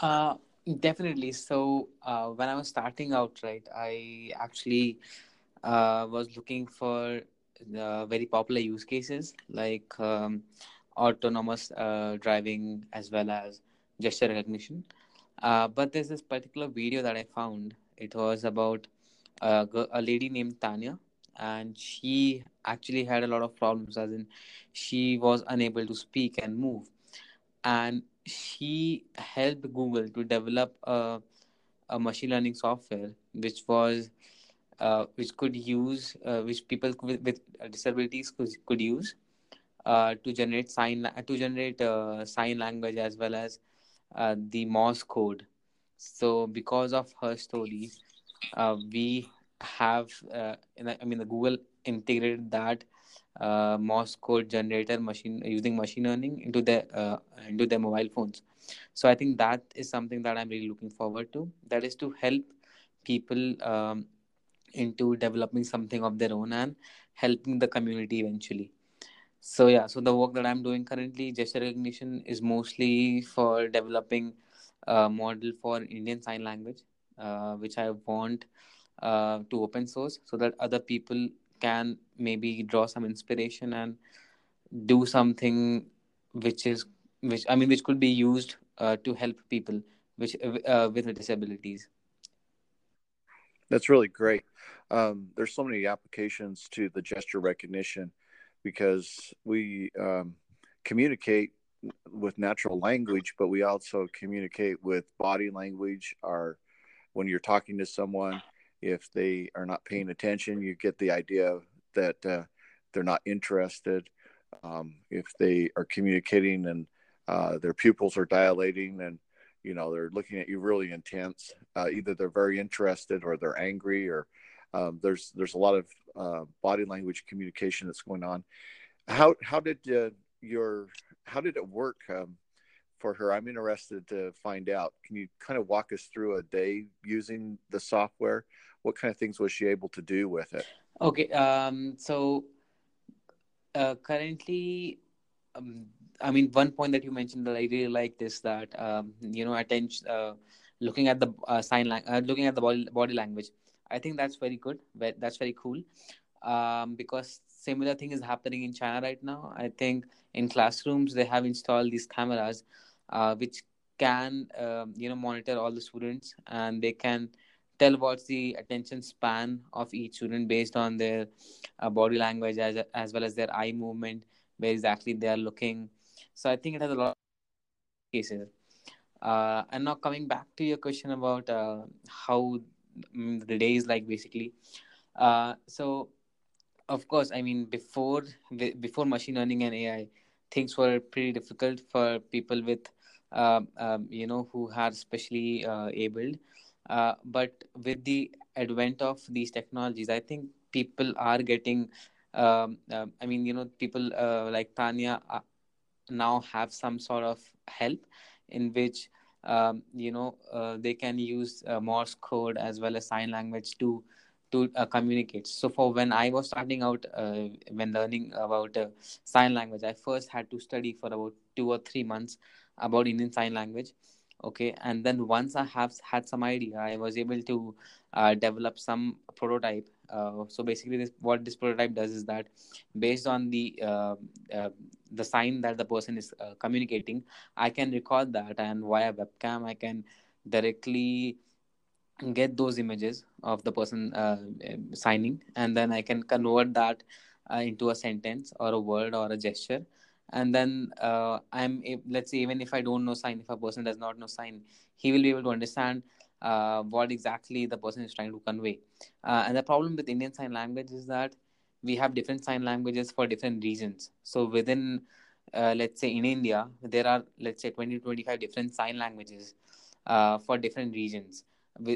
Uh, definitely. So uh, when I was starting out, right, I actually uh, was looking for the very popular use cases like um, autonomous uh, driving as well as gesture recognition. Uh, but there's this particular video that I found. It was about a, a lady named Tanya, and she actually had a lot of problems, as in she was unable to speak and move. And she helped Google to develop a, a machine learning software which was uh, which could use uh, which people with, with disabilities could, could use uh, to generate sign to generate uh, sign language as well as uh, the Morse code. So because of her story, uh, we have I mean the Google integrated that uh, Morse code generator machine using machine learning into their uh, into their mobile phones. So I think that is something that I'm really looking forward to. That is to help people um, into developing something of their own and helping the community eventually. So yeah, so the work that I'm doing currently, gesture recognition, is mostly for developing a model for Indian Sign Language, uh, which I want uh, to open source so that other people can maybe draw some inspiration and do something which is which I mean which could be used uh, to help people which uh, with disabilities. That's really great. Um, there's so many applications to the gesture recognition because we um, communicate with natural language, but we also communicate with body language. Our when you're talking to someone, if they are not paying attention, you get the idea that uh, they're not interested. Um, if they are communicating and uh, their pupils are dilating and you know they're looking at you really intense, uh, either they're very interested or they're angry or um, there's there's a lot of uh, body language communication that's going on. How how did uh, your how did it work um, for her? I'm interested to find out. Can you kind of walk us through a day using the software? What kind of things was she able to do with it? Okay, um, so uh, currently, um, I mean, one point that you mentioned that I really like is that um, you know, attention, uh, looking at the uh, sign language, uh, looking at the body body language. I think that's very good. That's very cool, um, because similar thing is happening in China right now. I think in classrooms they have installed these cameras, uh, which can um, you know monitor all the students and they can tell what's the attention span of each student based on their uh, body language as, as well as their eye movement where exactly they are looking. So i think it has a lot of cases. Uh, and now coming back to your question about uh, how mm, the day is like basically. Uh, so of course i mean before before machine learning and ai things were pretty difficult for people with uh, um, you know who are specially uh, abled uh, but with the advent of these technologies, I think people are getting. Um, uh, I mean, you know, people uh, like Tanya uh, now have some sort of help in which um, you know uh, they can use Morse code as well as sign language to to communicate. So for when I was starting out, when learning about sign language, I first had to study for about two or three months about Indian Sign Language okay? And then once i have had some idea i was able to uh, develop some prototype uh, so basically this, what this prototype does is that based on the uh, uh the sign that the person is uh, communicating i can record that and via webcam i can directly get those images of the person uh, signing. And then i can convert that into a sentence or a word or a gesture and then uh, i'm let's say even if i don't know sign if a person does not know sign he will be able to understand uh, what exactly the person is trying to convey uh, and the problem with indian sign language is that we have different sign languages for different regions so within uh, let's say in India, there are let's say 20 25 different sign languages uh, for different regions.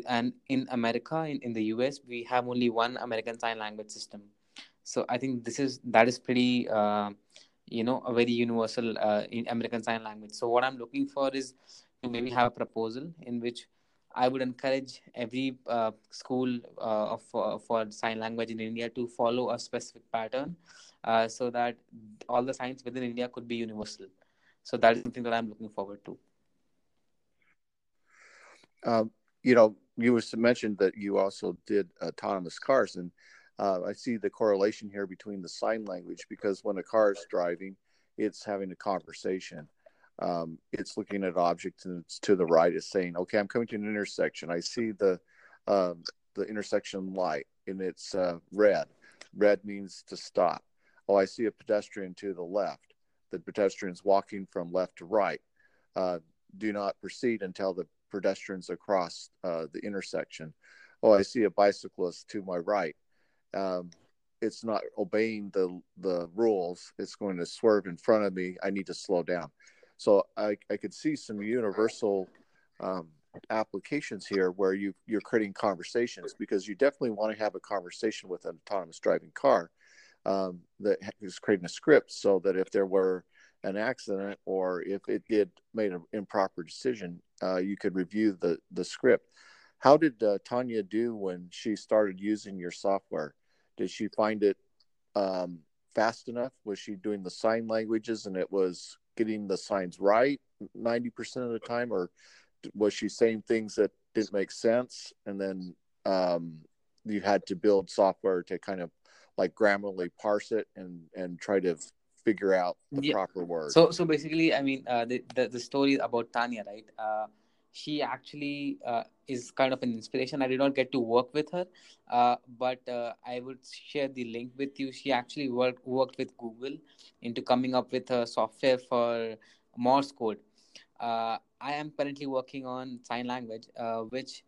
And in America, in, in the US, we have only one American Sign Language system. So I think this is that is pretty, uh, you know, a very universal uh, in American Sign Language. So what I'm looking for is to maybe have a proposal in which I would encourage every uh, school uh, for, for sign language in India to follow a specific pattern uh, so that all the signs within India could be universal. So that is something that I'm looking forward to. Um, you know, you mentioned that you also did autonomous cars, and uh, I see the correlation here between the sign language because when a car is driving, it's having a conversation um, it's looking at objects and it's to the right is saying, okay, I'm coming to an intersection. I see the uh, the intersection light and it's uh, red. Red means to stop. Oh, I see a pedestrian to the left. The pedestrian's walking from left to right. Uh, do not proceed until the pedestrian's across uh, the intersection. Oh, I see a bicyclist to my right. Um, it's not obeying the the rules. It's going to swerve in front of me. I need to slow down. So I, I could see some universal um, applications here where you you're creating conversations because you definitely want to have a conversation with an autonomous driving car um, that is creating a script so that if there were an accident or if it did made an improper decision, uh, you could review the the script. How did uh, Tanya do when she started using your software? Did she find it um, fast enough? Was she doing the sign languages and it was getting the signs right 90% of the time or was she saying things that didn't make sense and then um, you had to build software to kind of like grammarly parse it and and try to figure out the yeah. proper word so so basically i mean uh, the, the, the story about tanya right uh, she actually uh, is kind of an inspiration. I did not get to work with her, uh, but uh, I would share the link with you. She actually worked worked with Google into coming up with a software for Morse code. Uh, I am currently working on sign language, uh, which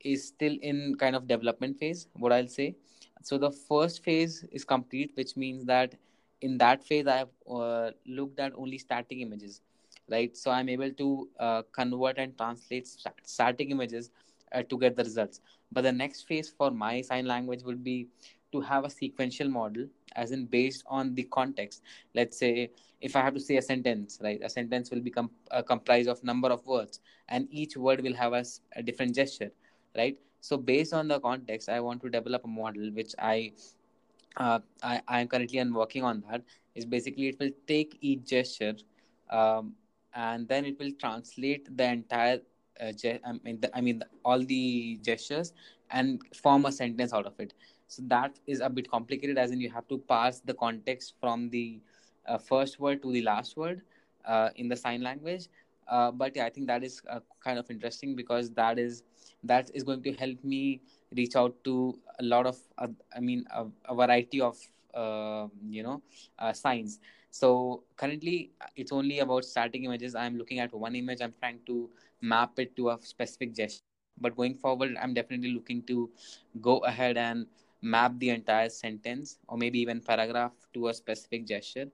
is still in kind of development phase. What I'll say. So the first phase is complete, which means that in that phase I have uh, looked at only static images right? So i'm able to uh, convert and translate static images uh, to get the results. But the next phase for my sign language would be to have a sequential model as in based on the context. Let's say if i have to say a sentence right a sentence will become uh, comprised of number of words and each word will have a, a different gesture right? So based on the context i want to develop a model which i uh, I, am currently working on that. Is basically it will take each gesture um, and then it will translate the entire uh, ge- I mean, the, I mean the, all the gestures and form a sentence out of it. So that is a bit complicated, as in you have to pass the context from the uh, first word to the last word uh, in the sign language. Uh, but yeah, I think that is uh, kind of interesting because that is that is going to help me reach out to a lot of, uh, I mean, a, a variety of you know signs so currently it's only about static images. I'm looking at one image. I'm trying to map it to a specific gesture. But going forward i'm definitely looking to go ahead and map the entire sentence or maybe even paragraph to a specific gesture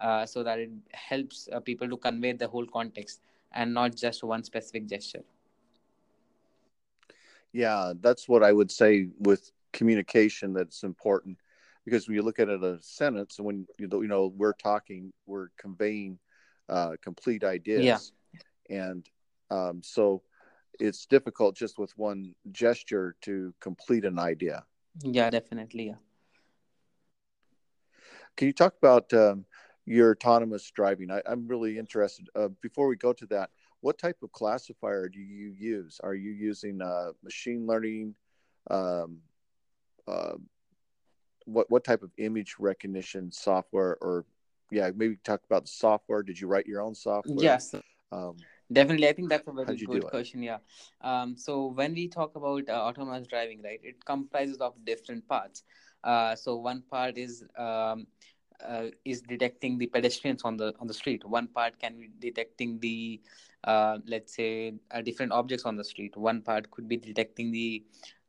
uh, so that it helps uh, people to convey the whole context and not just one specific gesture. Yeah that's what i would say with communication that's important because when you look at it a sentence and when you know we're talking we're conveying uh, complete ideas. Yeah. and um, so it's difficult just with one gesture to complete an idea. Yeah definitely. Yeah can you talk about um, your autonomous driving? I, am really interested uh, before we go to that what type of classifier do you use? Are you using uh, machine learning um, uh, what what type of image recognition software or yeah maybe talk about the software. Did you write your own software? Yes. Um, definitely. I think that's a very good question. Yeah. Um, so when we talk about uh, autonomous driving right it comprises of different parts. Uh, so one part is um, uh, is detecting the pedestrians on the on the street. One part can be detecting the uh, let's say uh, different objects on the street. One part could be detecting the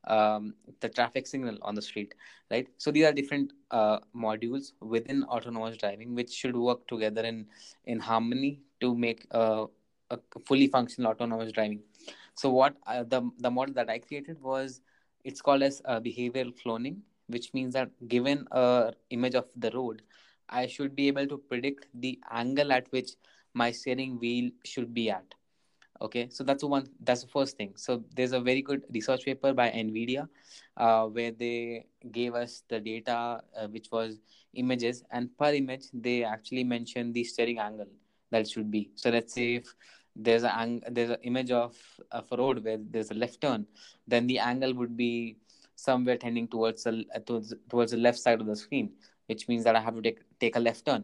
um, the traffic signal on the street right? So these are different uh, modules within autonomous driving which should work together in in harmony to make uh, a fully functional autonomous driving. So what uh, the the model that i created was it's called as uh, behavioral cloning which means that given a image of the road i should be able to predict the angle at which my steering wheel should be at okay so that's one that's the first thing. So there's a very good research paper by nvidia uh, where they gave us the data uh, which was images and per image they actually mentioned the steering angle that should be. So let's say if there's a there's an image of, of a road where there's a left turn then the angle would be somewhere tending towards the towards, towards the left side of the screen which means that i have to take take a left turn.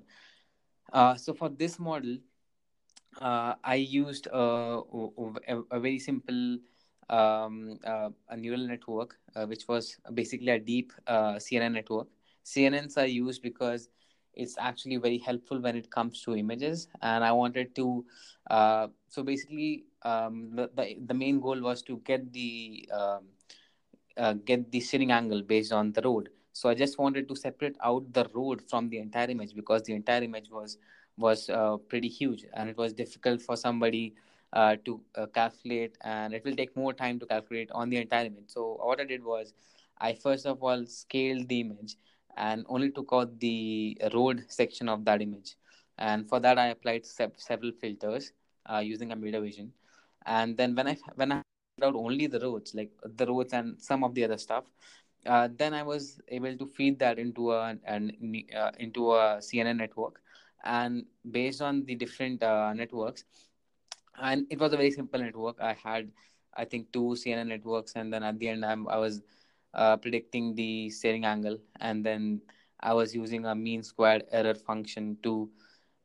Uh, so for this model uh, I used uh, a, a, very simple um, uh, a neural network, uh, which was basically a deep uh, CNN network. CNNs are used because it's actually very helpful when it comes to images, and I wanted to. Uh, so basically, um, the, the, the main goal was to get the um, get the steering angle based on the road. So I just wanted to separate out the road from the entire image because the entire image was was uh, pretty huge and it was difficult for somebody uh, to uh, calculate and it will take more time to calculate on the entire image. So what i did was i first of all scaled the image and only took out the road section of that image. And for that i applied se- several filters uh, using computer vision. And then when i when i out only the roads like the roads and some of the other stuff uh, then i was able to feed that into a an, uh, into a cnn network and based on the different uh, networks and it was a very simple network. I had i think two cnn networks and then at the end I'm, i was uh, predicting the steering angle and then i was using a mean squared error function to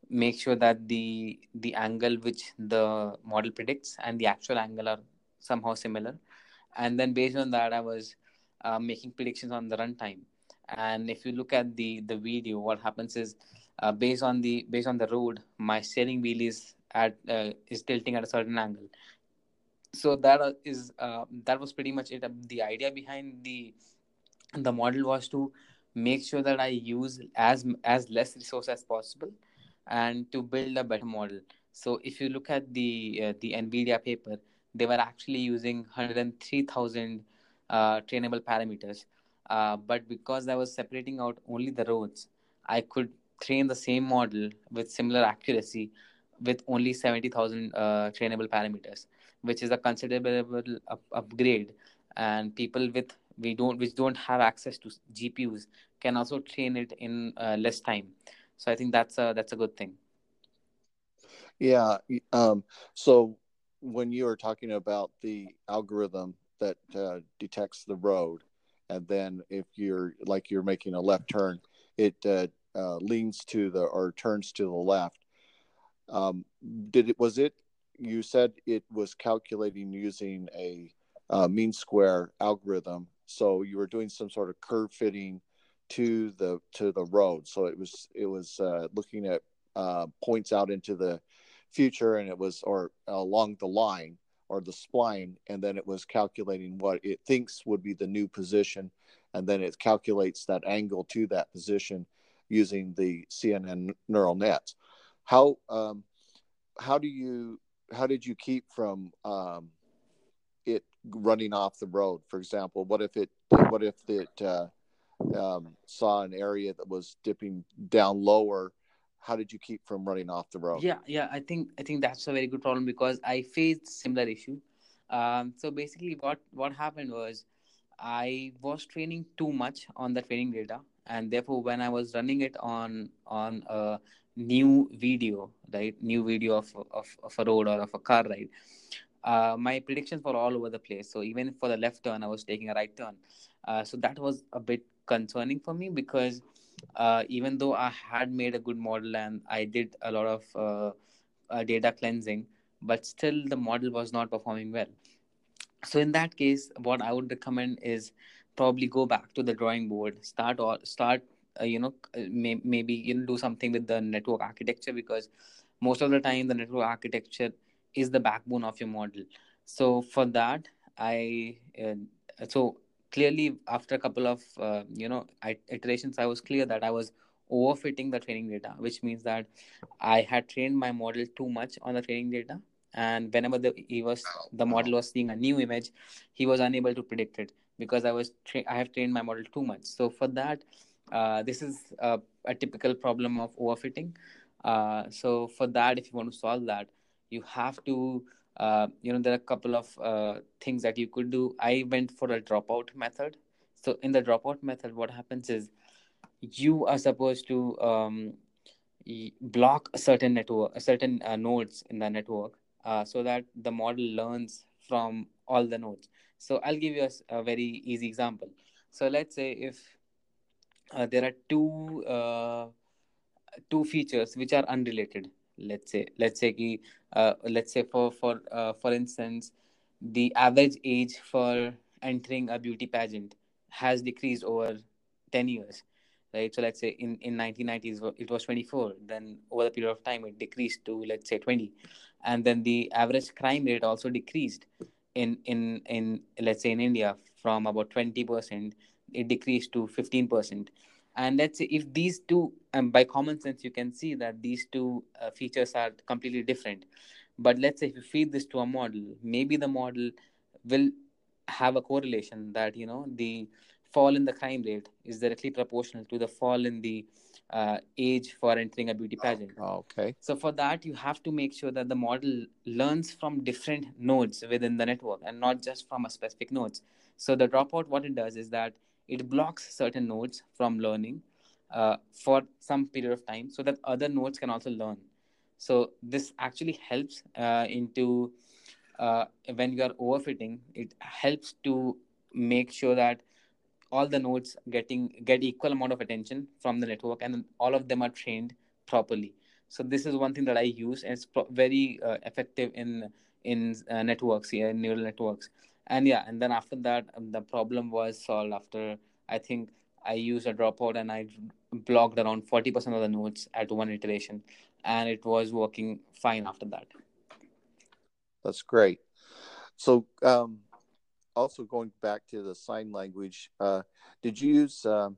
make sure that the the angle which the model predicts and the actual angle are somehow similar. And then based on that i was uh, making predictions on the runtime. And if you look at the the video what happens is uh, based on the based on the road my steering wheel is at uh, is tilting at a certain angle. So that uh, uh, that was pretty much it. The idea behind the the model was to make sure that i use as as less resource as possible and to build a better model. So if you look at the uh, the nvidia paper they were actually using 103000 uh, trainable parameters. Uh, but because i was separating out only the roads i could train the same model with similar accuracy with only 70,000 uh, trainable parameters, which is a considerable up- upgrade. And people with we don't which don't have access to GPUs can also train it in uh, less time. So I think that's a that's a good thing. Yeah. Um, so when you are talking about the algorithm that uh, detects the road, and then if you're like you're making a left turn, it uh, uh, leans to the or turns to the left. Um, did it was it? You said it was calculating using a uh, mean square algorithm, so you were doing some sort of curve fitting to the to the road. So it was it was uh, looking at uh, points out into the future, and it was or along the line or the spline, and then it was calculating what it thinks would be the new position, and then it calculates that angle to that position using the CNN neural nets. How um, how do you how did you keep from um, it running off the road? For example, what if it what if it uh, um, saw an area that was dipping down lower? How did you keep from running off the road? Yeah, yeah, I think I think that's a very good problem because I faced similar issue. Um, so basically, what what happened was I was training too much on the training data, and therefore when i was running it on on a new video right new video of of, of a road or of a car ride uh, my predictions were all over the place. So even for the left turn i was taking a right turn. Uh, so that was a bit concerning for me because uh, even though i had made a good model and i did a lot of uh, uh, data cleansing but still the model was not performing well. So in that case what i would recommend is probably go back to the drawing board start or start uh, you know may, maybe you know do something with the network architecture because most of the time the network architecture is the backbone of your model. So for that i uh, so clearly after a couple of uh, you know iterations i was clear that i was overfitting the training data which means that i had trained my model too much on the training data. And whenever the he was the model was seeing a new image he was unable to predict it because i was tra- i have trained my model too much so for that uh, this is a, a, typical problem of overfitting. Uh, so for that if you want to solve that you have to uh, you know there are a couple of uh, things that you could do. I went for a dropout method. So in the dropout method what happens is you are supposed to um, block a certain network a certain uh, nodes in the network uh, so that the model learns from all the nodes so i'll give you a, a very easy example. So let's say if uh, there are two uh, two features which are unrelated. Let's say let's say uh, let's say for for uh, for instance the average age for entering a beauty pageant has decreased over 10 years right? So let's say in in 1990s it was 24 then over the period of time it decreased to let's say 20 and then the average crime rate also decreased in in in let's say in india from about 20% it decreased to 15% and let's say if these two by common sense you can see that these two uh, features are completely different. But let's say if you feed this to a model maybe the model will have a correlation that you know the fall in the crime rate is directly proportional to the fall in the uh, age for entering a beauty pageant. Okay. So for that, you have to make sure that the model learns from different nodes within the network and not just from a specific nodes. So the dropout, what it does is that it blocks certain nodes from learning uh, for some period of time so that other nodes can also learn so this actually helps uh, into uh, when you are overfitting it helps to make sure that all the nodes getting get equal amount of attention from the network and all of them are trained properly. So this is one thing that i use and it's pro- very uh, effective in in uh, networks yeah, neural networks. And yeah and then after that um, the problem was solved after i think i used a dropout and i blocked around 40% of the nodes at one iteration and it was working fine after that. That's great. So um, also going back to the sign language uh, did you use um,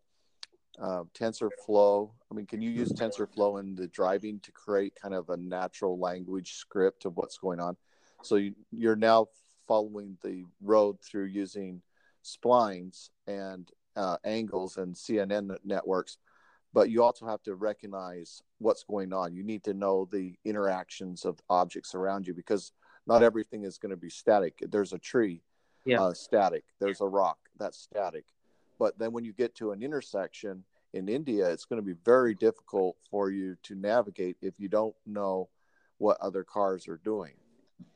uh, TensorFlow. I mean, can you use TensorFlow in the driving to create kind of a natural language script of what's going on? So you, you're now following the road through using splines and uh, angles and CNN networks, but you also have to recognize what's going on. You need to know the interactions of objects around you because not everything is going to be static. There's a tree, yeah. uh, static. There's a rock, that's static. But then when you get to an intersection in India, it's going to be very difficult for you to navigate if you don't know what other cars are doing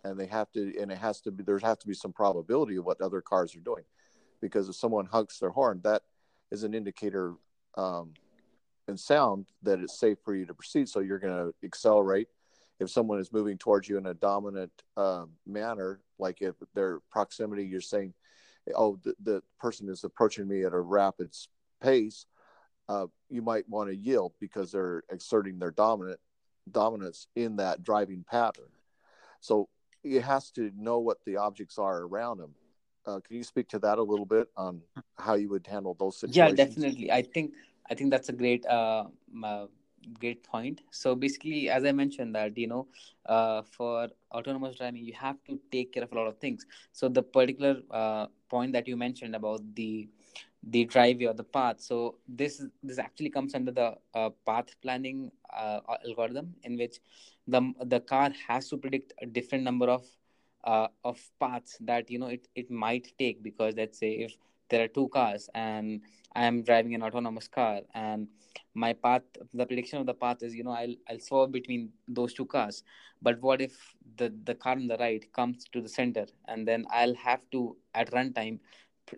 and they have to and it has to be there has to be some probability of what other cars are doing because if someone honks their horn that is an indicator um, and sound that it's safe for you to proceed so you're going to accelerate if someone is moving towards you in a dominant uh, manner like if their proximity you're saying oh the, the person is approaching me at a rapid pace uh, you might want to yield because they're exerting their dominant dominance in that driving pattern so it has to know what the objects are around him. Uh, can you speak to that a little bit on how you would handle those situations? Yeah, definitely. I think I think that's a great uh, great point. So basically, as I mentioned, that you know, uh, for autonomous driving, you have to take care of a lot of things. So the particular uh, point that you mentioned about the the driveway or the path. So this this actually comes under the uh, path planning uh, algorithm, in which the the car has to predict a different number of uh, of paths that you know it, it might take because let's say if there are two cars and I am driving an autonomous car and my path the prediction of the path is you know I'll I'll swerve between those two cars but what if the the car on the right comes to the center and then I'll have to at runtime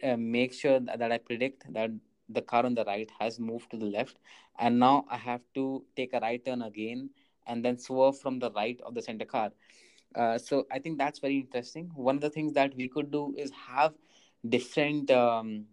uh, make sure that, that I predict that the car on the right has moved to the left and now I have to take a right turn again and then swerve from the right of the center car. Uh, so I think that's very interesting. One of the things that we could do is have different, um,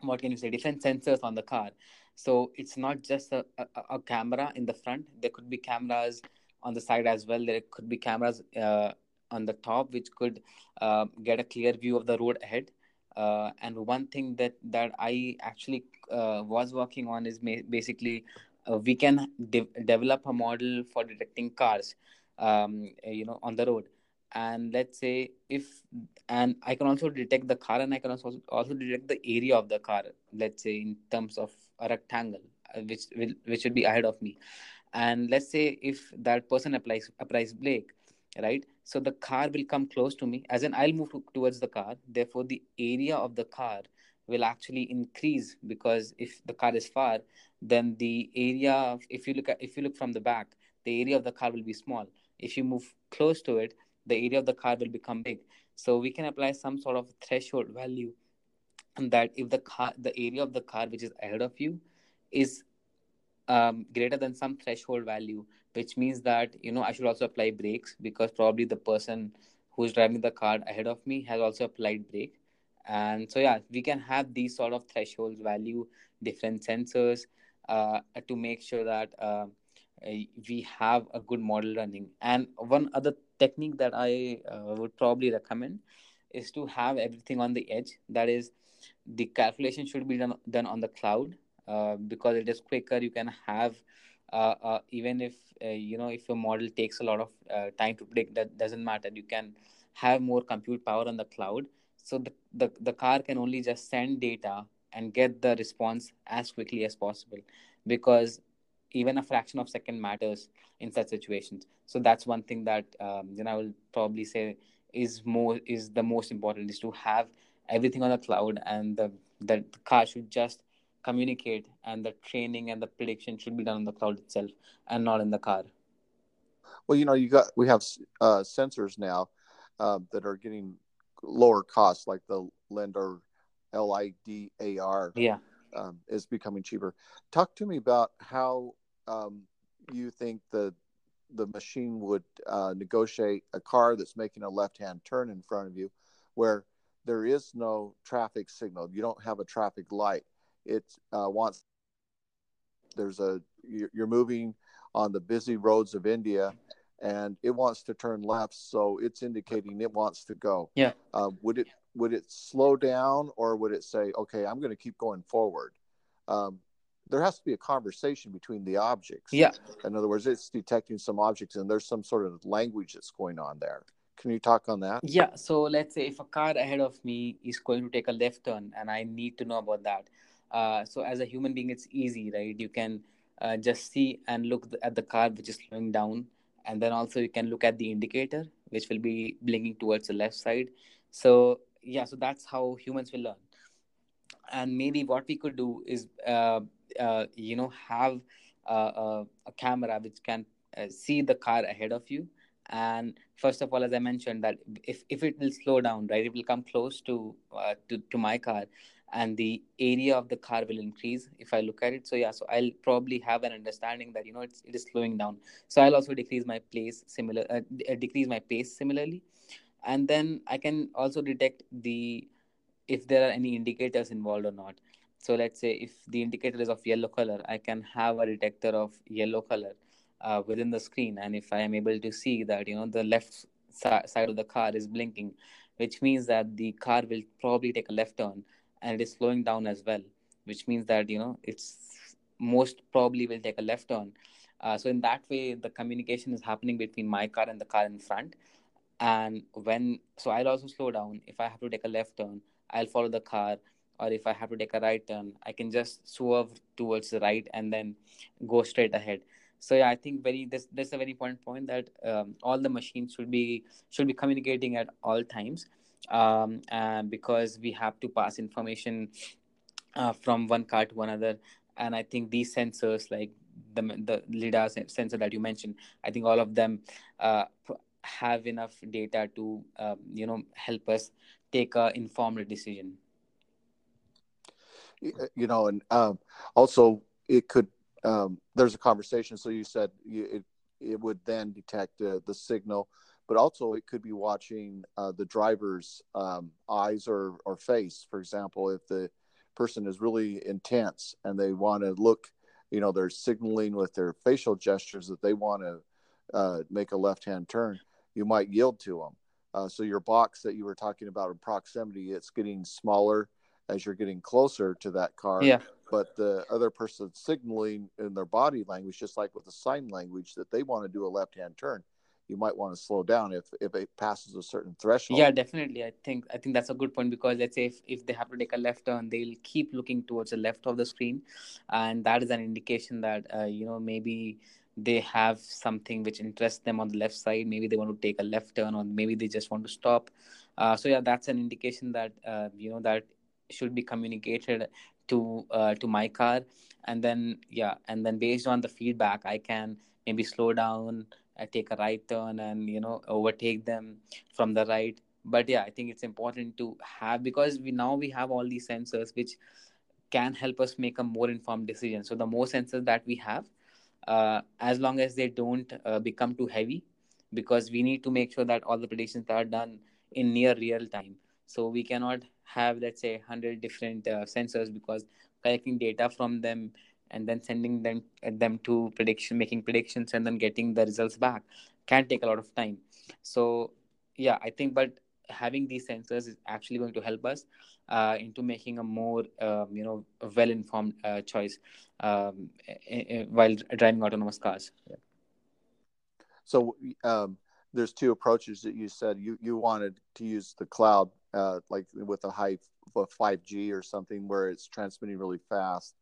what can you say, different sensors on the car. So it's not just a, a, a, camera in the front. There could be cameras on the side as well. There could be cameras uh, on the top, which could uh, get a clear view of the road ahead. uh, and one thing that that i actually uh, was working on is ma- basically uh, we can de- develop a model for detecting cars um, you know on the road and let's say if and i can also detect the car and i can also also detect the area of the car let's say in terms of a rectangle uh, which will which should be ahead of me. And let's say if that person applies applies brake right? So the car will come close to me as in i'll move towards the car. Therefore the area of the car will actually increase because if the car is far then the area if you look at if you look from the back the area of the car will be small. If you move close to it the area of the car will become big. So we can apply some sort of threshold value and that if the car the area of the car which is ahead of you is um, greater than some threshold value which means that you know i should also apply brakes because probably the person who's driving the car ahead of me has also applied brake. And so yeah we can have these sort of thresholds value different sensors uh, to make sure that uh, we have a good model running. And one other technique that i uh, would probably recommend is to have everything on the edge. That is the calculation should be done, done on the cloud uh, because it is quicker. You can have uh, uh, even if uh, you know if your model takes a lot of uh, time to predict that doesn't matter. You can have more compute power on the cloud. So the, the, the car can only just send data and get the response as quickly as possible. Because even a fraction of second matters in such situations. So that's one thing that um, you know i will probably say is more is the most important is to have everything on the cloud and the, the, the car should just communicate and the training and the prediction should be done on the cloud itself and not in the car. Well you know you got we have uh, sensors now uh, that are getting lower costs like the lidar l-i-d-a-r yeah. um, is becoming cheaper. Talk to me about how um, you think the the machine would uh, negotiate a car that's making a left-hand turn in front of you, where there is no traffic signal. You don't have a traffic light. It uh, wants there's a you're moving on the busy roads of India, and it wants to turn left, so it's indicating it wants to go. Yeah. Uh, would it would it slow down, or would it say, "Okay, I'm going to keep going forward"? Um, there has to be a conversation between the objects. Yeah. In other words, it's detecting some objects and there's some sort of language that's going on there. Can you talk on that? Yeah. So let's say if a car ahead of me is going to take a left turn and I need to know about that. Uh, so as a human being, it's easy, right? You can uh, just see and look at the car which is slowing down. And then also you can look at the indicator, which will be blinking towards the left side. So yeah, so that's how humans will learn. And maybe what we could do is uh, uh, you know have a, a camera which can uh, see the car ahead of you. And first of all as i mentioned that if, if it will slow down right it will come close to, uh, to to my car and the area of the car will increase if i look at it. So yeah so i'll probably have an understanding that you know it's, it is slowing down. So i'll also decrease my pace similar uh, decrease my pace similarly. And then i can also detect the if there are any indicators involved or not so let's say if the indicator is of yellow color, I can have a detector of yellow color uh, within the screen. And if I am able to see that, you know, the left side of the car is blinking, which means that the car will probably take a left turn and it is slowing down as well, which means that, you know, it's most probably will take a left turn. Uh, so in that way, the communication is happening between my car and the car in front. And when, so I'll also slow down. If I have to take a left turn, I'll follow the car or if I have to take a right turn, I can just swerve towards the right and then go straight ahead. So yeah, I think very this this is a very important point that um, all the machines should be should be communicating at all times, um, because we have to pass information uh, from one car to another, and I think these sensors like the the lidar sensor that you mentioned, I think all of them uh, have enough data to um, you know help us take a informed decision you know, and um, also it could. Um, there's a conversation. So you said you, it it would then detect uh, the signal, but also it could be watching uh, the driver's um, eyes or or face. For example, if the person is really intense and they want to look, you know, they're signaling with their facial gestures that they want to uh, make a left hand turn. You might yield to them. Uh, so your box that you were talking about in proximity, it's getting smaller as you're getting closer to that car. Yeah. But the other person signaling in their body language, just like with the sign language, that they want to do a left-hand turn, you might want to slow down if if it passes a certain threshold. Yeah, definitely. I think I think that's a good point because let's say if, if they have to take a left turn, they'll keep looking towards the left of the screen, and that is an indication that uh, you know maybe they have something which interests them on the left side. Maybe they want to take a left turn, or maybe they just want to stop. Uh, so yeah, that's an indication that uh, you know that should be communicated to uh, to my car, and then yeah, and then based on the feedback, I can maybe slow down, uh, take a right turn, and you know overtake them from the right. But yeah, I think it's important to have because we now we have all these sensors which can help us make a more informed decision. So the more sensors that we have, uh, as long as they don't uh, become too heavy because we need to make sure that all the predictions are done in near real time so we cannot have let's say 100 different uh, sensors because collecting data from them and then sending them them to prediction making predictions and then getting the results back can take a lot of time. So yeah i think but having these sensors is actually going to help us uh, into making a more um, you know well informed uh, choice um, while driving autonomous cars. So um, there's two approaches that you said. You you wanted to use the cloud uh, like with a high 5G or something where it's transmitting really fast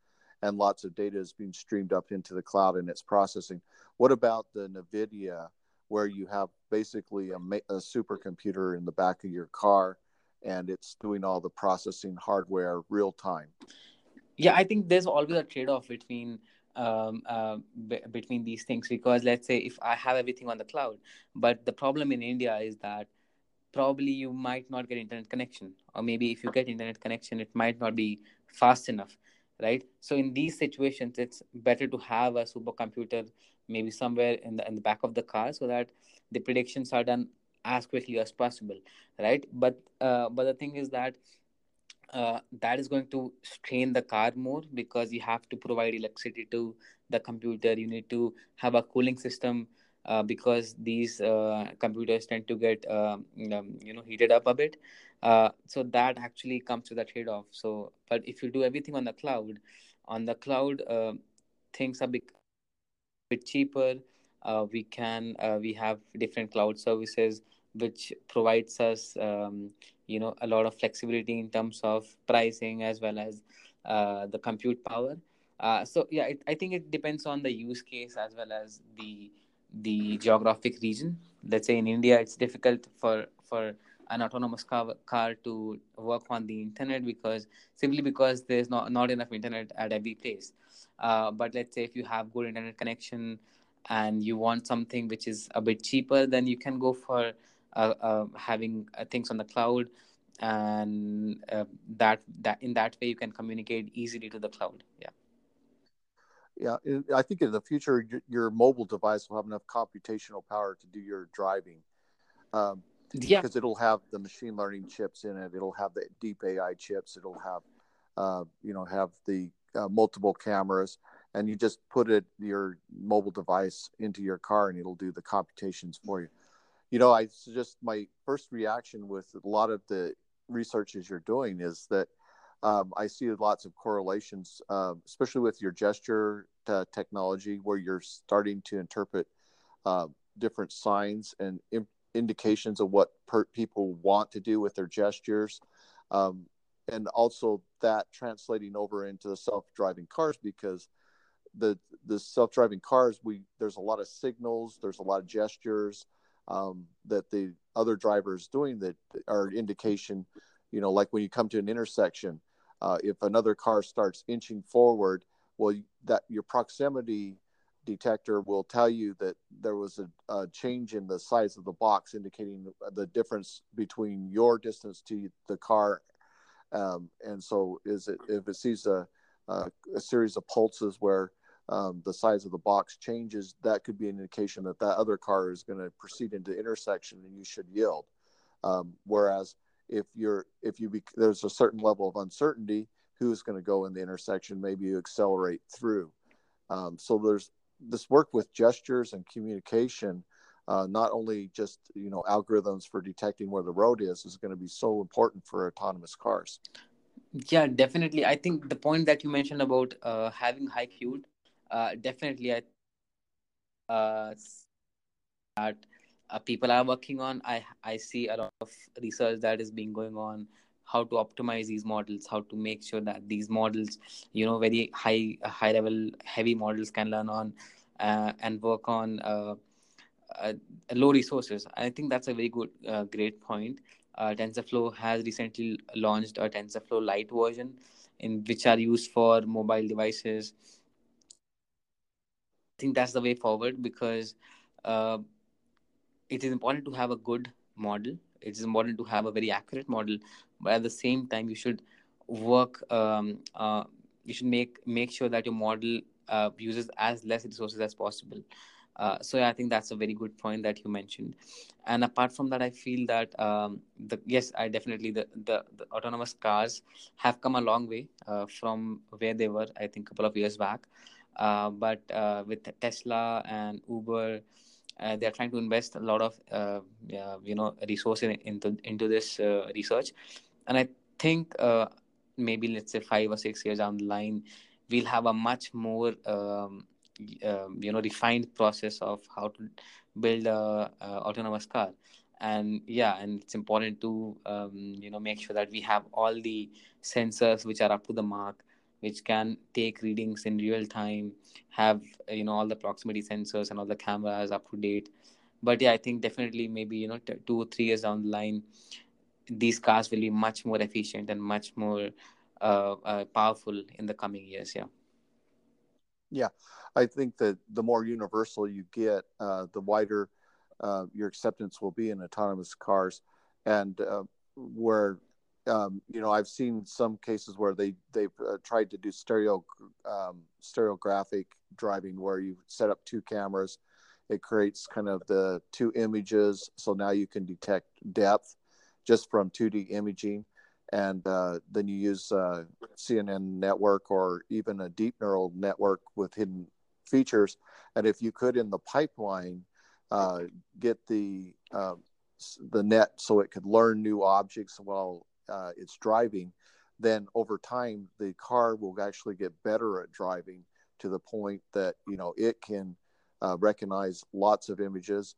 and lots of data is being streamed up into the cloud and it's processing. What about the NVIDIA where you have basically a, a supercomputer in the back of your car and it's doing all the processing hardware real time. Yeah, I think there's always a trade off between um, uh, b- between these things because let's say if I have everything on the cloud, but the problem in India is that probably you might not get internet connection, or maybe if you get internet connection, it might not be fast enough, right? So in these situations, it's better to have a supercomputer maybe somewhere in the in the back of the car so that the predictions are done as quickly as possible right but uh, but the thing is that uh, that is going to strain the car more because you have to provide electricity to the computer you need to have a cooling system uh, because these uh, computers tend to get um, um, you know heated up a bit. Uh, so that actually comes with a trade-off. So but if you do everything on the cloud on the cloud uh, things are bit, bit cheaper. Uh, we can uh, we have different cloud services which provides us um, you know a lot of flexibility in terms of pricing as well as uh, the compute power. So yeah it, i think it depends on the use case as well as the the geographic region. Let's say in india it's difficult for for an autonomous car, car to work on the internet because simply because there's not, not enough internet at every place. Uh, but let's say if you have good internet connection and you want something which is a bit cheaper then you can go for uh, uh, having uh, things on the cloud and that that in that way you can communicate easily to the cloud. Yeah yeah i think in the future your mobile device will have enough computational power to do your driving um, yeah. because it'll have the machine learning chips in it. It'll have the deep ai chips. It'll have uh, you know have the uh, multiple cameras and you just put it your mobile device into your car and it'll do the computations for you. You know, I just my first reaction with a lot of the researches you're doing is that um, I see lots of correlations, uh, especially with your gesture uh, technology, where you're starting to interpret uh, different signs and in- indications of what per- people want to do with their gestures, um, and also that translating over into the self-driving cars because the the self-driving cars we there's a lot of signals, there's a lot of gestures um, that the other driver is doing that are indication, you know, like when you come to an intersection, uh, if another car starts inching forward, well, that your proximity detector will tell you that there was a, a, change in the size of the box, indicating the difference between your distance to the car. Um, and so, is it if it sees a, a, a series of pulses where um, the size of the box changes, that could be an indication that that other car is going to proceed into intersection and you should yield. Um, whereas if you're if you be, there's a certain level of uncertainty, who's going to go in the intersection? Maybe you accelerate through. Um, so there's this work with gestures and communication uh, not only just you know algorithms for detecting where the road is is going to be so important for autonomous cars yeah definitely i think the point that you mentioned about uh, having high qt uh, definitely i uh, that uh, people are working on i i see a lot of research that is being going on how to optimize these models how to make sure that these models you know very high high level heavy models can learn on uh, and work on uh, uh, low resources. I think that's a very good, uh, great point. Uh, TensorFlow has recently launched a TensorFlow Lite version, in which are used for mobile devices. I think that's the way forward because uh, it is important to have a good model. It is important to have a very accurate model, but at the same time, you should work. Um, uh, you should make make sure that your model uh, uses as less resources as possible uh, so yeah, I think that's a very good point that you mentioned. And apart from that, I feel that um, the yes, I definitely the, the, the autonomous cars have come a long way uh, from where they were. I think a couple of years back. Uh, but uh, with Tesla and Uber, uh, they are trying to invest a lot of uh, you know resources into into this research. And I think maybe let's say five or six years down the line, we'll have a much more um, um, you know refined process of how to build a, a, autonomous car and yeah and it's important to um, you know make sure that we have all the sensors which are up to the mark which can take readings in real time have you know all the proximity sensors and all the cameras up to date. But yeah i think definitely maybe you know t- two or three years down the line these cars will be much more efficient and much more uh, uh, powerful in the coming years yeah. Yeah, I think that the more universal you get, uh, the wider uh, your acceptance will be in autonomous cars, and uh, where um, you know I've seen some cases where they they've uh, tried to do stereo um, stereographic driving, where you set up two cameras, it creates kind of the two images, so now you can detect depth just from 2D imaging and uh, then you use uh, CNN network or even a deep neural network with hidden features. And if you could, in the pipeline, uh, get the uh, the net so it could learn new objects while uh, it's driving, then over time the car will actually get better at driving to the point that you know it can uh, recognize lots of images,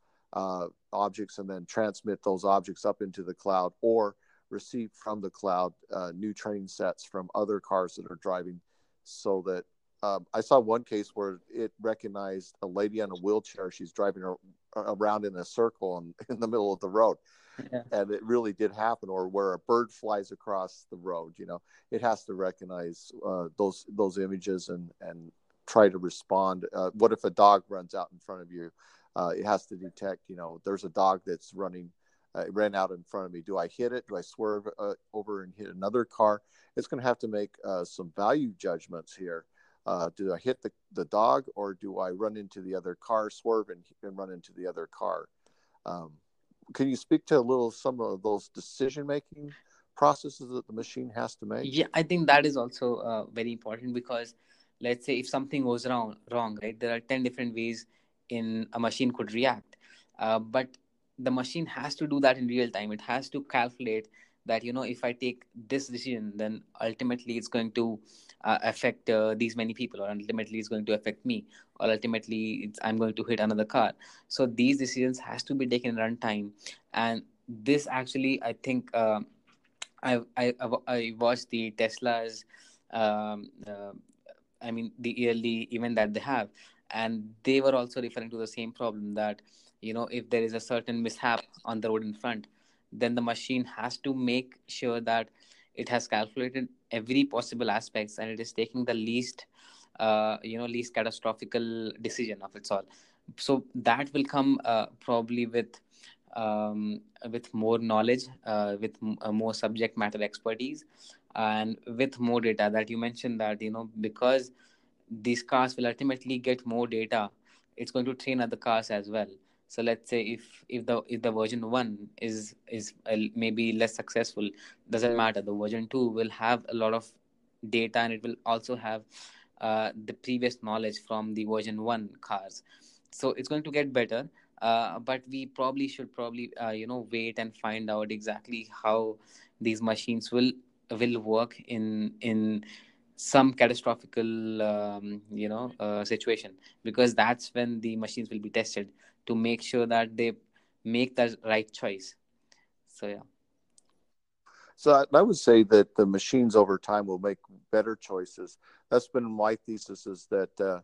objects, and then transmit those objects up into the cloud or receive from the cloud uh, new training sets from other cars that are driving so that um, I saw one case where it recognized a lady on a wheelchair. She's driving around in a circle in, in the middle of the road. Yeah. And it really did happen, or where a bird flies across the road. You know, it has to recognize uh, those those images and and try to respond. Uh, what if a dog runs out in front of you? Uh, it has to detect. You know, there's a dog that's running uh, ran out in front of me. Do I hit it? Do I swerve uh, over and hit another car? It's going to have to make uh, some value judgments here. Uh, do I hit the, the dog or do I run into the other car, swerve and, and run into the other car? Um, can you speak to a little some of those decision making processes that the machine has to make? Yeah, I think that is also uh, very important because let's say if something goes wrong, wrong, right? There are ten different ways in a machine could react, uh, but the machine has to do that in real time it has to calculate that you know if i take this decision then ultimately it's going to uh, affect uh, these many people or ultimately it's going to affect me or ultimately i'm going to hit another car. So these decisions has to be taken in runtime. And this actually i think uh, I, I i watched the tesla's um, uh, i mean the yearly event that they have. And they were also referring to the same problem that you know if there is a certain mishap on the road in front then the machine has to make sure that it has calculated every possible aspects and it is taking the least uh, you know least catastrophical decision of its all. So that will come uh, probably with um, with more knowledge uh, with m- uh, more subject matter expertise and with more data that you mentioned that you know because these cars will ultimately get more data it's going to train other cars as well so let's say if if the if the version one is is uh, maybe less successful doesn't matter. The version two will have a lot of data and it will also have uh, the previous knowledge from the version one cars. So it's going to get better uh, but we probably should probably uh, you know wait and find out exactly how these machines will will work in in some catastrophic um, you know uh, situation because that's when the machines will be tested to make sure that they make the right choice so yeah so I would say that the machines over time will make better choices. That's been my thesis is that uh,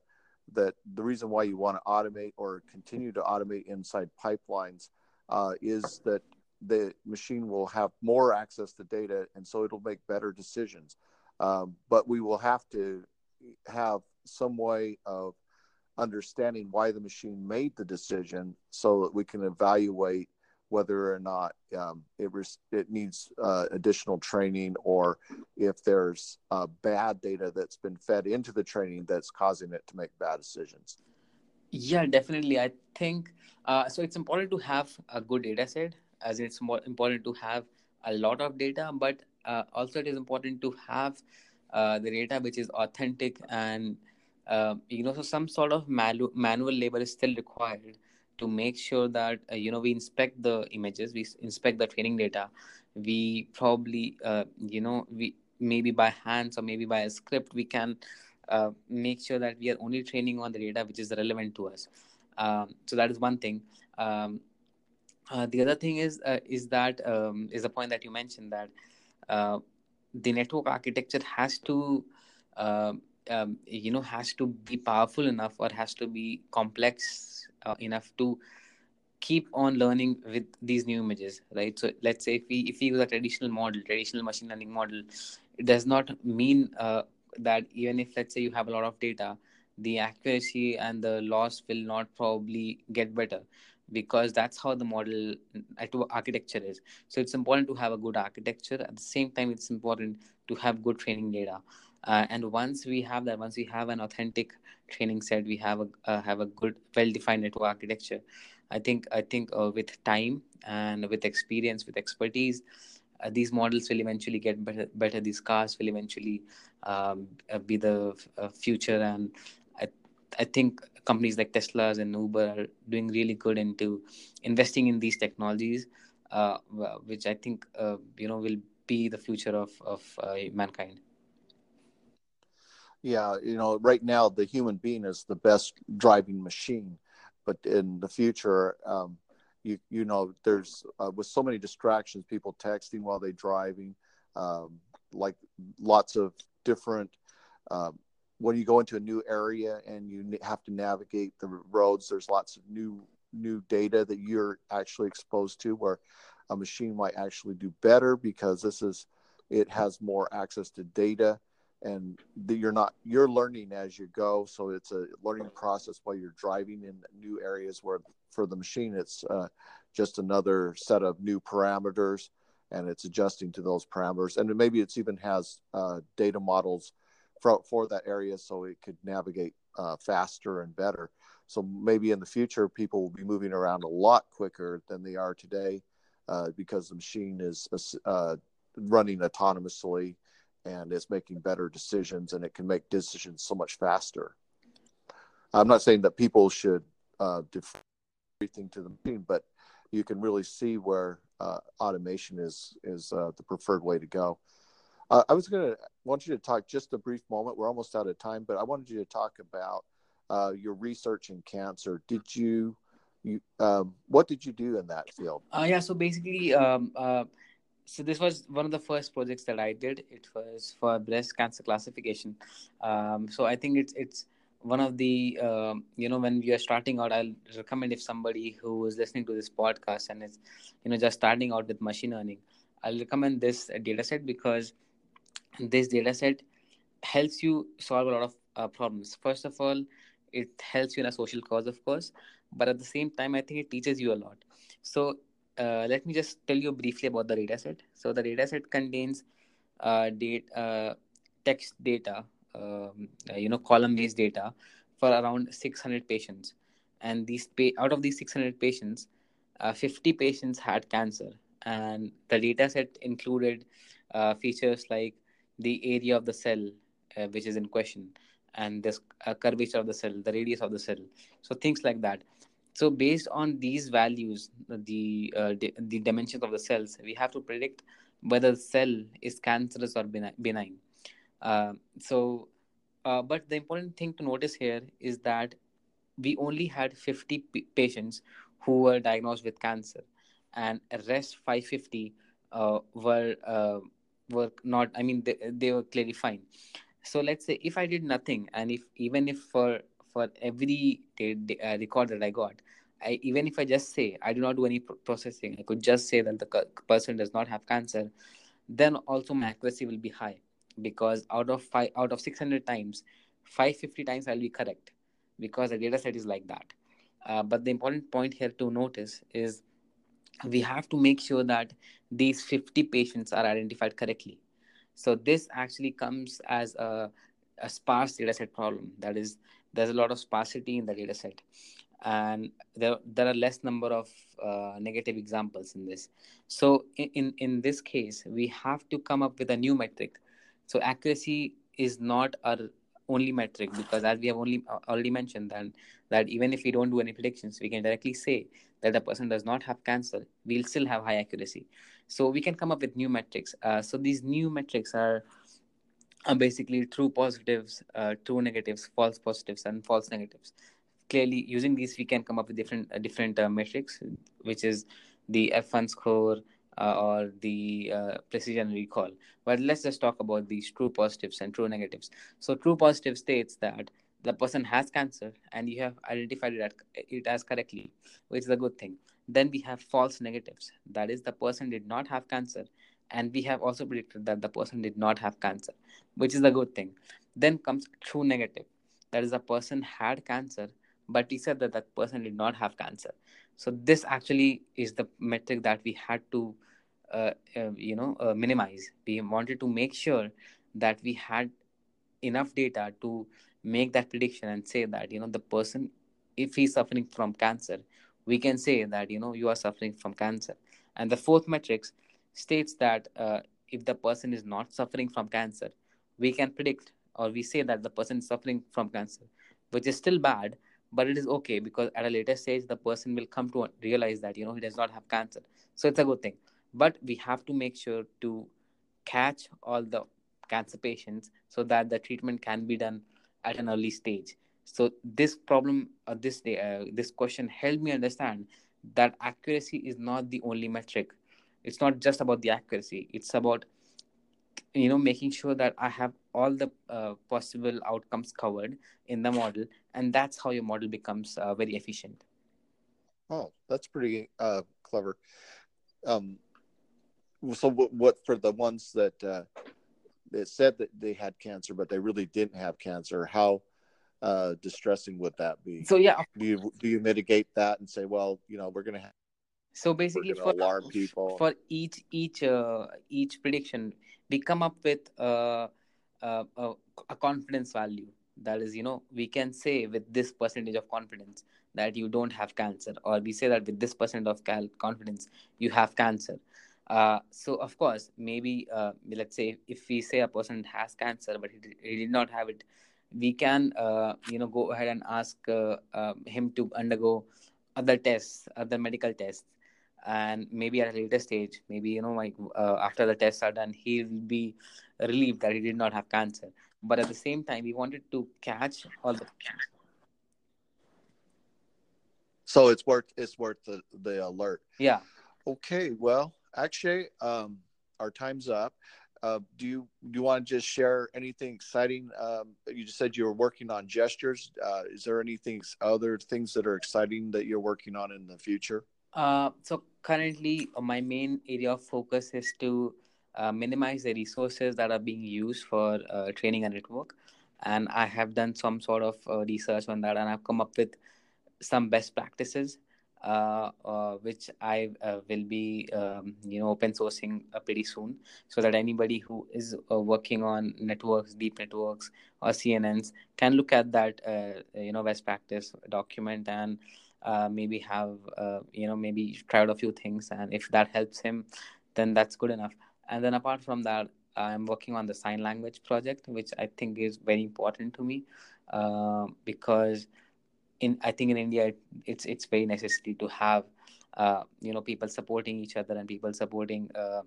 that the reason why you want to automate or continue to automate inside pipelines uh, is that the machine will have more access to data, and so it'll make better decisions. Um, but we will have to have some way of understanding why the machine made the decision so that we can evaluate whether or not um, it, res- it needs uh, additional training or if there's uh, bad data that's been fed into the training that's causing it to make bad decisions. Yeah, definitely. I think uh, so. It's important to have a good data set, as it's more important to have a lot of data, but uh, also it is important to have uh, the data which is authentic and uh, you know so some sort of manual manual labor is still required to make sure that uh, you know we inspect the images we inspect the training data. We probably uh, you know we maybe by hands or maybe by a script we can uh, make sure that we are only training on the data which is relevant to us. Um, so that is one thing. Um, uh, the other thing is uh, is that um, is the point that you mentioned that uh, the network architecture has to um, you know has to be powerful enough or has to be complex uh, enough to keep on learning with these new images right? So let's say if we if we use a traditional model traditional machine learning model it does not mean uh, that even if let's say you have a lot of data the accuracy and the loss will not probably get better because that's how the model architecture is. So it's important to have a good architecture. At the same time it's important to have good training data uh, and once we have that once we have an authentic training set we have a uh, have a good well defined network architecture. I think i think uh, with time and with experience with expertise uh, these models will eventually get better better. These cars will eventually um, uh, be the uh, future. And I, I think companies like Tesla's and Uber are doing really good into investing in these technologies, which I think you know will be the future of of mankind. Yeah, you know, right now the human being is the best driving machine, but in the future, um, you you know, there's uh, with so many distractions, people texting while they're driving, um, like lots of different um, when you go into a new area and you have to navigate the roads there's lots of new new data that you're actually exposed to where a machine might actually do better because this is it has more access to data and the, you're not you're learning as you go so it's a learning process while you're driving in new areas where for the machine it's uh, just another set of new parameters and it's adjusting to those parameters and maybe it's even has uh, data models for, for that area so it could navigate uh, faster and better. So maybe in the future, people will be moving around a lot quicker than they are today uh, because the machine is uh, running autonomously and it's making better decisions and it can make decisions so much faster. I'm not saying that people should uh, defer everything to the machine, but you can really see where uh, automation is is uh, the preferred way to go. Uh, I was going to want you to talk just a brief moment. We're almost out of time, but I wanted you to talk about uh, your research in cancer. Did you, you um, what did you do in that field? Uh, yeah, so basically, um, uh, so this was one of the first projects that I did. It was for breast cancer classification. Um, so I think it's it's one of the um, you know when we are starting out, I'll recommend if somebody who is listening to this podcast and is you know just starting out with machine learning, I'll recommend this data set because this data set helps you solve a lot of uh, problems first of all it helps you in a social cause of course but at the same time i think it teaches you a lot so uh, let me just tell you briefly about the data set. So the data set contains uh, uh, text data um, uh, you know column based data for around 600 patients. And these pa- out of these 600 patients uh, 50 patients had cancer. And the data set included uh, features like the area of the cell which is in question and this curvature of the cell the radius of the cell. So things like that so based on these values the uh, di- the dimensions of the cells we have to predict whether the cell is cancerous or benign. Uh, so uh, but the important thing to notice here is that we only had 50 p- patients who were diagnosed with cancer and rest 550 uh, were uh, were not i mean they, they were clearly fine. So let's say if i did nothing and if even if for for every uh, record that i got I, even if i just say i do not do any processing i could just say that the person does not have cancer then also my accuracy will be high. Because out of five out of 600 times 550 times i'll be correct because the data set is like that. Uh, but the important point here to notice is we have to make sure that these 50 patients are identified correctly. So this actually comes as a, a sparse data set problem. That is there's a lot of sparsity in the data set. And there, there are less number of uh, negative examples in this. So in, in this case we have to come up with a new metric. So accuracy is not our only metric because as we have only uh, already mentioned that that even if we don't do any predictions we can directly say that the person does not have cancer we'll still have high accuracy. So we can come up with new metrics. Uh, so these new metrics are, are basically true positives uh, true negatives false positives and false negatives clearly using these we can come up with different uh, different uh, metrics which is the f1 score uh, or the uh, precision recall. But let's just talk about these true positives and true negatives. So, true positive states that the person has cancer and you have identified it, it as correctly, which is a good thing. Then we have false negatives. That is, the person did not have cancer, and we have also predicted that the person did not have cancer, which is a good thing. Then comes true negative. That is, the person had cancer, but he said that that person did not have cancer. So this actually is the metric that we had to uh, uh, you know uh, minimize we wanted to make sure that we had enough data to make that prediction and say that you know the person if he's suffering from cancer we can say that you know you are suffering from cancer and the fourth metrics states that uh, if the person is not suffering from cancer we can predict or we say that the person is suffering from cancer which is still bad but it is okay because at a later stage the person will come to realize that you know he does not have cancer. So it's a good thing. But we have to make sure to catch all the cancer patients so that the treatment can be done at an early stage. So this problem uh, this uh, this question helped me understand that accuracy is not the only metric it's not just about the accuracy. It's about you know making sure that i have all the uh, possible outcomes covered in the model and that's how your model becomes uh, very efficient. Oh that's pretty uh, clever. Um, so what, what for the ones that uh, that said that they had cancer but they really didn't have cancer how uh, distressing would that be? So yeah. Do you do you mitigate that and say well you know we're gonna have so basically for alarm people. for each each uh, each prediction we come up with uh, uh, a, a confidence value. That is you know we can say with this percentage of confidence that you don't have cancer or we say that with this percent of cal- confidence you have cancer. Uh, so of course, maybe uh, let's say if we say a person has cancer but he, he did not have it, we can uh, you know go ahead and ask uh, uh, him to undergo other tests, other medical tests, and maybe at a later stage, maybe you know like after the tests are done, he will be relieved that he did not have cancer. But at the same time, we wanted to catch all the. So it's worth it's worth the the alert. Yeah. Okay. Well actually um, our time's up. Uh, do you do you want to just share anything exciting? Um, you just said you were working on gestures. Uh, is there anything other things that are exciting that you're working on in the future? Uh, so currently, uh, my main area of focus is to uh, minimize the resources that are being used for uh, training a network, and I have done some sort of research on that, and I've come up with some best practices uh, uh, which I uh, will be, um, you know, open sourcing uh, pretty soon, so that anybody who is uh, working on networks, deep networks, or CNNs can look at that, uh, you know, best practice document and maybe have, you know, maybe try out a few things, and if that helps him, then that's good enough. And then apart from that, I'm working on the sign language project, which I think is very important to me because in I think in India it's it's very necessary to have uh, you know people supporting each other and people supporting uh,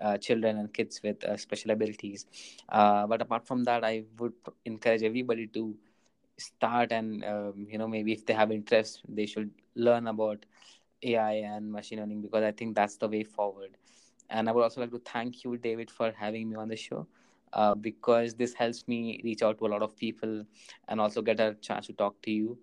uh, children and kids with uh, special abilities uh, but apart from that i would encourage everybody to start and um, you know maybe if they have interest they should learn about ai and machine learning because i think that's the way forward and i would also like to thank you david for having me on the show uh, because this helps me reach out to a lot of people and also get a chance to talk to you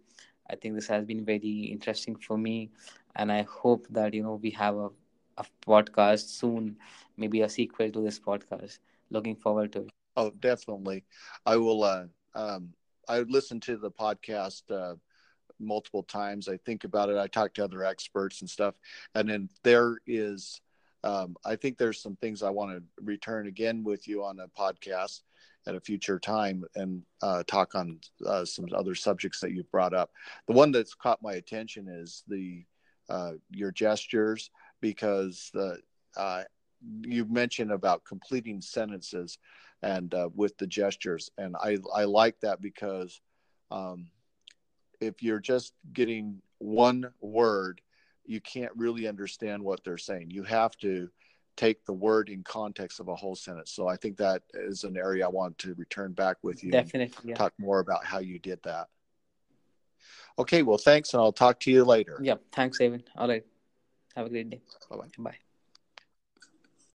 I think this has been very interesting for me, and I hope that you know we have a, a podcast soon, maybe a sequel to this podcast. Looking forward to it. Oh, definitely. I will. Uh, um, I listen to the podcast uh, multiple times. I think about it. I talk to other experts and stuff, and then there is. Um, I think there's some things I want to return again with you on a podcast at a future time and uh, talk on uh, some other subjects that you've brought up. The one that's caught my attention is the uh, your gestures because the uh, you mentioned about completing sentences and uh, with the gestures, and I I like that because um, if you're just getting one word, you can't really understand what they're saying. You have to take the word in context of a whole sentence. So I think that is an area I want to return back with you. Definitely. Yeah. Talk more about how you did that. Okay, well, thanks, and I'll talk to you later. Yep. Thanks, Evan. All right. Have a great day. Bye-bye. Bye.